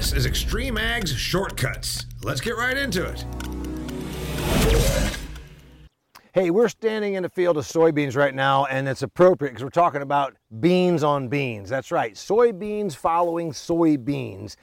This is Extreme Ag's Shortcuts. Let's get right into it. Hey, we're standing in a field of soybeans right now, and it's appropriate because we're talking about beans on beans. That's right, soybeans following soybeans.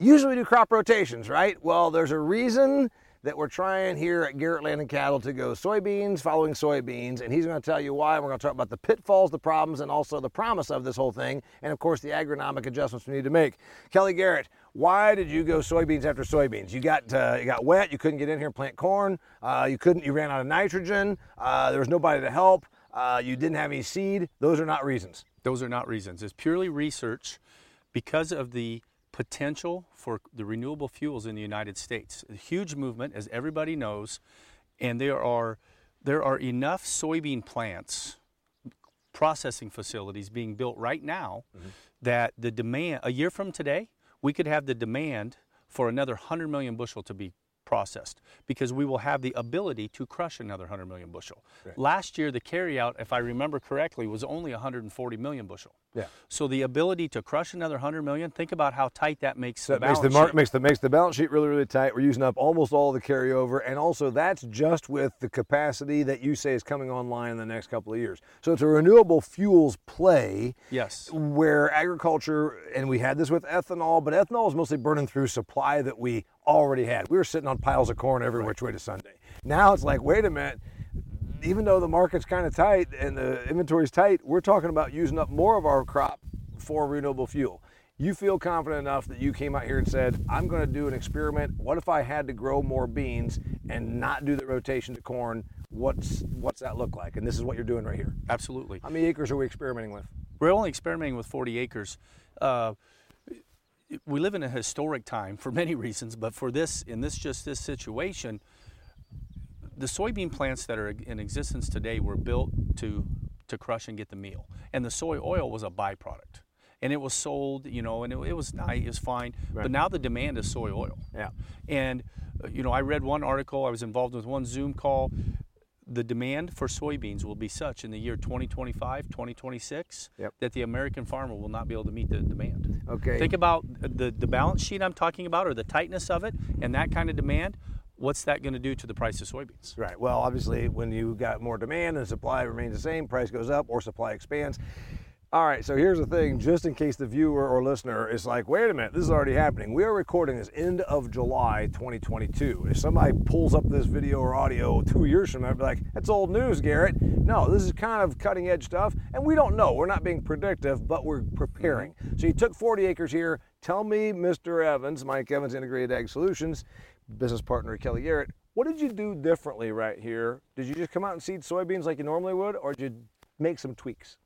Usually we do crop rotations, right? Well, there's a reason that we're trying here at Garrett Land and Cattle to go soybeans following soybeans, and he's going to tell you why. We're going to talk about the pitfalls, the problems, and also the promise of this whole thing, and of course the agronomic adjustments we need to make. Kelly Garrett, why did you go soybeans after soybeans? You got uh, you got wet. You couldn't get in here and plant corn. Uh, you couldn't. You ran out of nitrogen. Uh, there was nobody to help. Uh, you didn't have any seed. Those are not reasons. Those are not reasons. It's purely research because of the potential for the renewable fuels in the United States. A huge movement, as everybody knows, and there are there are enough soybean plants, processing facilities being built right now mm-hmm. that the demand a year from today, we could have the demand for another 100 million bushel to be processed because we will have the ability to crush another 100 million bushel. Right. Last year, the carryout, if I remember correctly, was only 140 million bushel. Yeah. So the ability to crush another 100 million, think about how tight that makes so the balance makes the mark, makes the makes the balance sheet really really tight. We're using up almost all the carryover, and also that's just with the capacity that you say is coming online in the next couple of years. So it's a renewable fuels play. Yes. Where agriculture, and we had this with ethanol, but ethanol is mostly burning through supply that we already had. We were sitting on piles of corn every right. which way to Sunday. Now it's like, wait a minute even though the market's kind of tight and the inventory's tight, we're talking about using up more of our crop for renewable fuel. You feel confident enough that you came out here and said, I'm going to do an experiment. What if I had to grow more beans and not do the rotation to corn? What's what's that look like? And this is what you're doing right here. Absolutely. How many acres are we experimenting with? We're only experimenting with 40 acres. Uh, we live in a historic time for many reasons, but for this, in this just this situation, the soybean plants that are in existence today were built to to crush and get the meal, and the soy oil was a byproduct, and it was sold, you know, and it, it was nice, it was fine. Right. But now the demand is soy oil. Yeah. And uh, you know, I read one article. I was involved with one Zoom call. The demand for soybeans will be such in the year 2025, 2026 yep. that the American farmer will not be able to meet the demand. Okay. Think about the the balance sheet I'm talking about, or the tightness of it, and that kind of demand what's that going to do to the price of soybeans? Right. Well, obviously, when you got more demand and supply remains the same, price goes up or supply expands. All right, so here's the thing, just in case the viewer or listener is like, wait a minute, this is already happening. We are recording this end of July 2022. If somebody pulls up this video or audio two years from now, I'd be like, that's old news, Garrett. No, this is kind of cutting edge stuff, and we don't know. We're not being predictive, but we're preparing. Mm-hmm. So you took 40 acres here. Tell me, Mr. Evans, Mike Evans, Integrated Ag Solutions, business partner Kelly Garrett, what did you do differently right here? Did you just come out and seed soybeans like you normally would, or did you make some tweaks?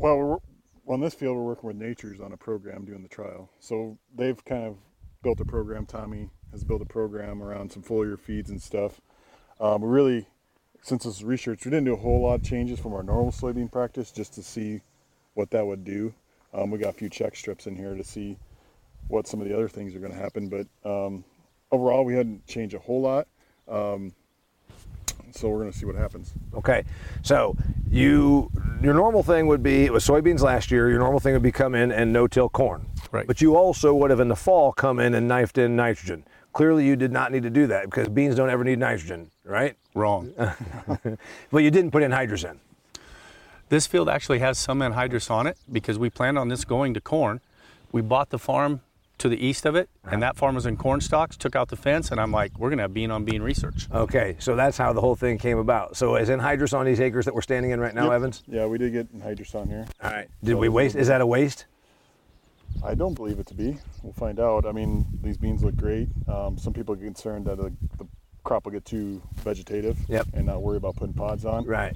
Well, we're, on this field, we're working with Nachurs on a program doing the trial. So they've kind of built a program. Tommy has built a program around some foliar feeds and stuff. Um, we really, since this research, we didn't do a whole lot of changes from our normal soybean practice just to see what that would do. Um, we got a few check strips in here to see what some of the other things are going to happen, but um, overall, we hadn't changed a whole lot. Um, so we're going to see what happens. Okay, so you your normal thing would be it was soybeans last year. Your normal thing would be come in and no-till corn. Right. But you also would have in the fall come in and knifed in nitrogen. Clearly, you did not need to do that because beans don't ever need nitrogen, right? Wrong. but you didn't put in hydrogen. This field actually has some anhydrous on it because we planned on this going to corn. We bought the farm to the east of it, and that farm was in corn stalks, took out the fence, and I'm like, we're going to have bean on bean research. Okay, so that's how the whole thing came about. So is anhydrous on these acres that we're standing in right now, yep. Evans? Yeah, we did get anhydrous on here. All right. Did so we waste? Is that a waste? I don't believe it to be. We'll find out. I mean, these beans look great. Um, some people are concerned that the, the crop will get too vegetative yep. and not worry about putting pods on. Right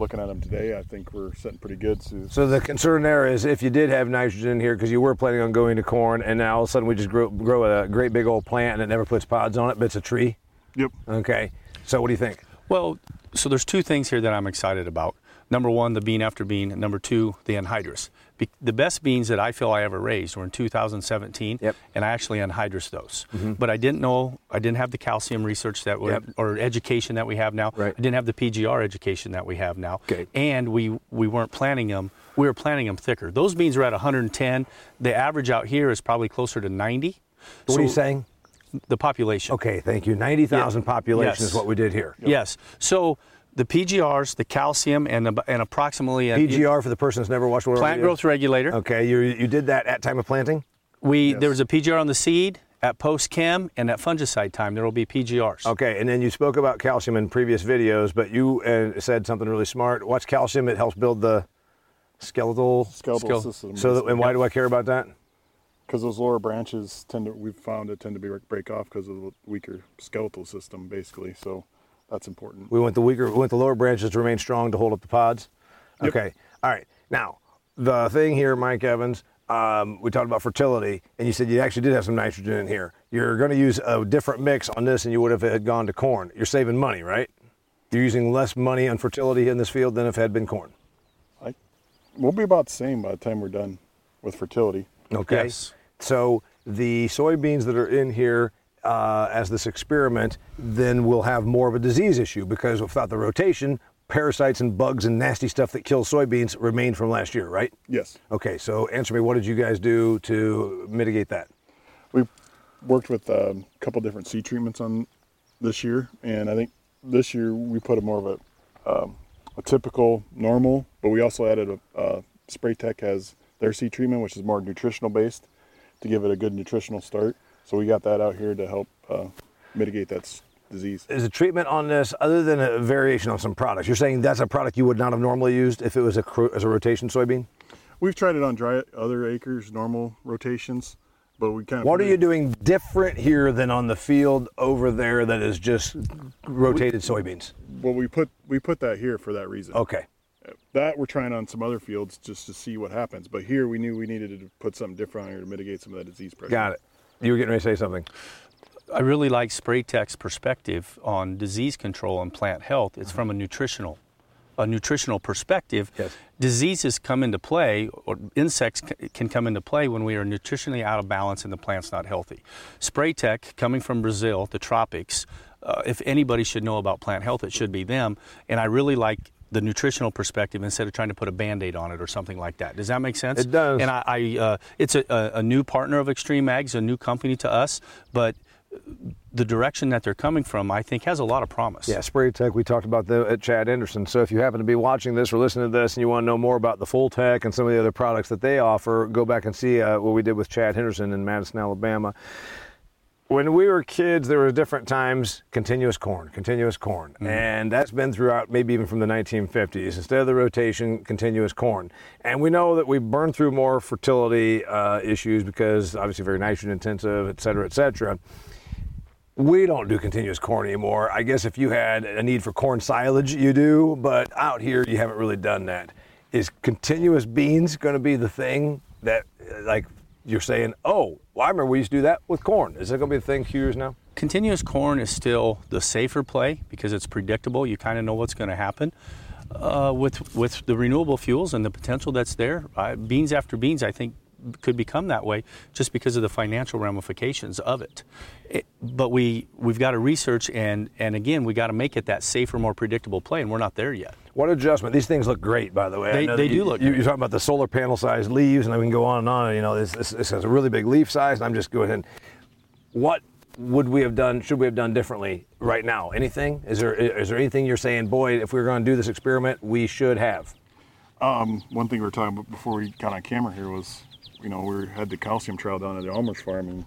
looking at them today, I think we're sitting pretty good. So, so the concern there is if you did have nitrogen in here because you were planning on going to corn, and now all of a sudden we just grow, grow a great big old plant and it never puts pods on it, but it's a tree. Yep. Okay. So what do you think? Well, so there's two things here that I'm excited about. Number one, the bean after bean. Number two, the anhydrous. Be- the best beans that I feel I ever raised were in 2017, yep. and I actually anhydrous those. Mm-hmm. But I didn't know, I didn't have the calcium research that we, yep. or education that we have now. Right. I didn't have the PGR education that we have now. Okay. And we we weren't planting them we were planting them thicker. Those beans are at 110. The average out here is probably closer to 90. What are you saying? The population. Okay, thank you. 90,000 population Yes. is what we did here. Yes. So the PGRs, the calcium, and, and approximately a PGR for the person that's never watched what plant growth regulator. Okay, you you did that at time of planting. We there was a PGR on the seed at post chem and at fungicide time. There will be PGRs. Okay, and then you spoke about calcium in previous videos, but you uh, said something really smart. What's calcium? It helps build the skeletal. Skeletal Skill. system. So, that, and why do I care about that? because those lower branches tend to we've found it tend to be break off because of the weaker skeletal system basically so that's important We want the weaker, we want the lower branches to remain strong to hold up the pods. Yep. Okay, all right. Now, the thing here, Mike Evans, um, we talked about fertility, and you said you actually did have some nitrogen in here. You're going to use a different mix on this than you would if it had gone to corn. You're saving money, right? You're using less money on fertility in this field than if it had been corn. I, we'll be about the same by the time we're done with fertility Okay. Yes. So the soybeans that are in here uh, as this experiment, then we'll have more of a disease issue because without the rotation, parasites and bugs and nasty stuff that kills soybeans remain from last year, right? yes Okay, so answer me, what did you guys do to mitigate that? we worked with um, a couple different seed treatments on this year and i think this year we put a more of a, um, a typical normal but we also added a uh, Spraytec has their seed treatment which is more nutritional based to give it a good nutritional start so we got that out here to help uh, mitigate that disease Is a treatment on this other than a variation on some products? You're saying that's a product you would not have normally used if it was a as a rotation soybean? We've tried it on dry other acres, normal rotations, but we kind of. What are you doing different here than on the field over there that is just rotated soybeans? Well, we put we put that here for that reason. Okay. That we're trying on some other fields just to see what happens, but here we knew we needed to put something different on here to mitigate some of that disease pressure. Got it. You were getting ready to say something. I really like Spraytec's perspective on disease control and plant health. It's from a nutritional, a nutritional perspective. Yes. Diseases come into play, or insects c- can come into play when we are nutritionally out of balance and the plant's not healthy. Spraytech, coming from Brazil, the tropics, uh, if anybody should know about plant health, it should be them. And I really like the nutritional perspective instead of trying to put a band-aid on it or something like that. Does that make sense? It does. And I, I uh, it's a, a, new partner of Extreme Ag, a new company to us, but the direction that they're coming from, I think, has a lot of promise. Yeah, Spraytec, we talked about that at Chad Henderson. So if you happen to be watching this or listening to this and you want to know more about the Full Tech and some of the other products that they offer, go back and see uh, what we did with Chad Henderson in Madison, Alabama. When we were kids, there were different times continuous corn, continuous corn. And that's been throughout, maybe even from the 1950s. Instead of the rotation, continuous corn. And we know that we burn through more fertility uh, issues because obviously very nitrogen intensive, et cetera, et cetera. We don't do continuous corn anymore. I guess if you had a need for corn silage, you do, but out here you haven't really done that. Is continuous beans going to be the thing that, like, you're saying, oh, well, I remember we used to do that with corn. Is that going to be the thing a years now? Continuous corn is still the safer play because it's predictable. You kind of know what's going to happen. Uh, with with the renewable fuels and the potential that's there, uh, beans after beans, I think could become that way just because of the financial ramifications of it. It- but we we've got to research and and again we got to make it that safer, more predictable play, and we're not there yet. What adjustment? These things look great, by the way. They- they that do you, look You, great. you're talking about the solar panel size leaves, and we can go on and on. You know, this, this, this has a really big leaf size, and I'm just going. What would we have done? Should we have done differently right now? Anything? Is there is there anything you're saying, boy, if we were going to do this experiment, we should have? Um, one thing we were talking about before we got on camera here was, you know, we had the calcium trial down at the Almers farm, and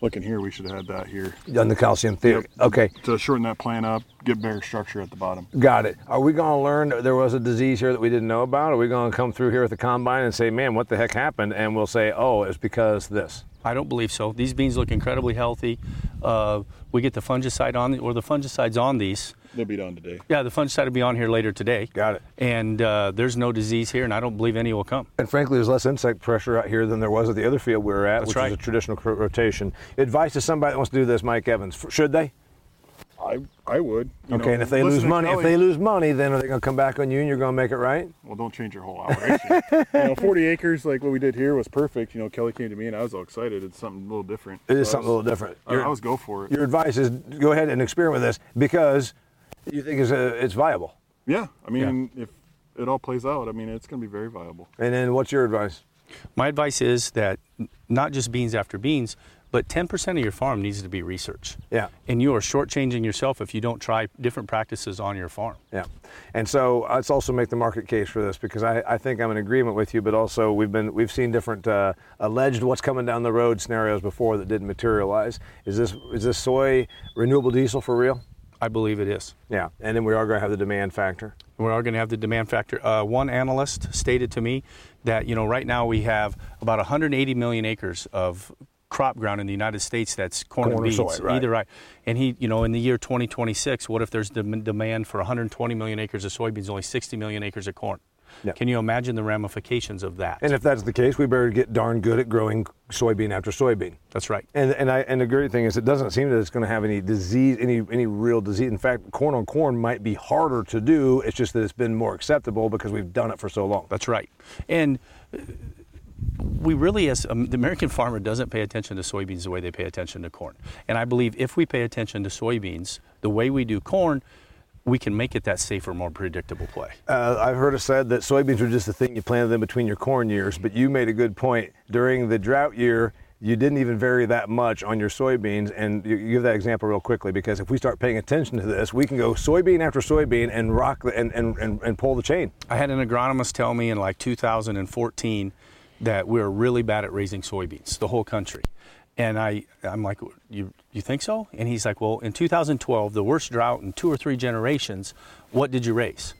looking here, we should have had that here Done the calcium theory. Yep. Okay, to shorten that plant up, get better structure at the bottom. got it. Are we going to learn that there was a disease here that we didn't know about? Are we going to come through here with the combine and say, man, what the heck happened? And we'll say, oh, it's because this. I don't believe so. These beans look incredibly healthy. Uh, we get the fungicide on, or the fungicide's on these. They'll be on today. Yeah, the fungicide will be on here later today. Got it. And uh, there's no disease here, and I don't believe any will come. And frankly, there's less insect pressure out here than there was at the other field we were at, That's which right. is a traditional rotation. Advice to somebody that wants to do this, Mike Evans, should they? I I would. you Okay, know, and if they lose to money, if they lose money, then are they going to come back on you and you're going to make it right? well, don't change your whole operation. you know, 40 acres like what we did here was perfect. You know, Kelly came to me and I was all excited. It's something a little different. It is So I something a little different. I, Your, I was go for it. your advice is go ahead and experiment with this because you think it's, a, it's viable. Yeah, I mean, if it all plays out, I mean, it's going to be very viable. And then what's your advice? My advice is that not just beans after beans, but 10% of your farm needs to be research. Yeah. And you are shortchanging yourself if you don't try different practices on your farm. Yeah, and so let's also make the market case for this because I, I think I'm in agreement with you, but also we've been we've seen different uh, alleged what's coming down the road scenarios before that didn't materialize. Is this is this soy renewable diesel for real? I believe it is. Yeah, and then we are going to have the demand factor. We are going to have the demand factor. Uh, one analyst stated to me that you know right now we have about 180 million acres of crop ground in the United States that's corn, Corn or and beans, soy, right. either right. And he, you know, in the year 2026, what if there's dem- demand for 120 million acres of soybeans, only 60 million acres of corn? Yeah. Can you imagine the ramifications of that? And if that's the case, we better get darn good at growing soybean after soybean. that's right. And and I and the great thing is it doesn't seem that it's going to have any disease, any any real disease. In fact, corn on corn might be harder to do. It's just that it's been more acceptable because we've done it for so long. That's right. And uh, we really, as um, the American farmer, doesn't pay attention to soybeans the way they pay attention to corn. And I believe if we pay attention to soybeans the way we do corn, we can make it that safer, more predictable play. Uh, I've heard it said that soybeans are just the thing you planted in between your corn years, but you made a good point. During the drought year, you didn't even vary that much on your soybeans, and you, give that example real quickly because if we start paying attention to this, we can go soybean after soybean and rock the, and, and, and, and pull the chain. I had an agronomist tell me in like 2014 that we are really bad at raising soybeans, the whole country. And I, I'm like, you, you think so? And he's like, well, in 2012, the worst drought in two or three generations, what did you raise?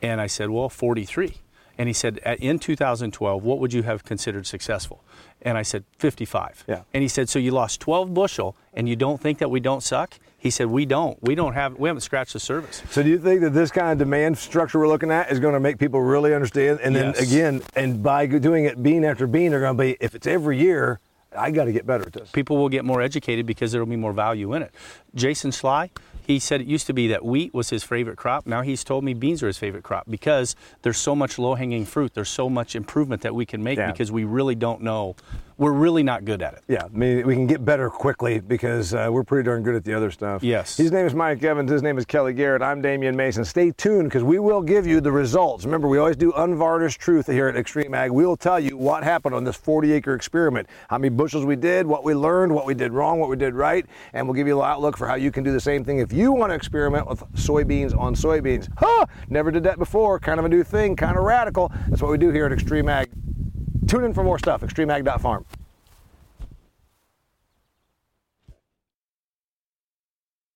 And I said, well, 43. And he said, in 2012, what would you have considered successful? And I said, 55. Yeah. And he said, so you lost 12 bushel, and you don't think that we don't suck? He said, we don't. We don't have. We haven't scratched the surface. So do you think that this kind of demand structure we're looking at is going to make people really understand? And then Yes. again, and by doing it bean after bean, they're going to be, if it's every year, I got to get better at this. people will get more educated because there will be more value in it. Jason Sly, he said it used to be that wheat was his favorite crop. Now he's told me beans are his favorite crop because there's so much low hanging fruit. There's so much improvement that we can make Yeah. because we really don't know. We're really not good at it. Yeah, I mean, we can get better quickly because uh, we're pretty darn good at the other stuff. Yes. His name is Mike Evans. His name is Kelly Garrett. I'm Damian Mason. Stay tuned because we will give you the results. Remember, we always do unvarnished truth here at Extreme Ag. We'll tell you what happened on this 40 acre experiment, how many bushels we did, what we learned, what we did wrong, what we did right, and we'll give you a little outlook for how you can do the same thing if you want to experiment with soybeans on soybeans. Huh! Never did that before. Kind of a new thing, kind of radical. That's what we do here at Extreme Ag. Tune in for more stuff. ExtremeAg.farm.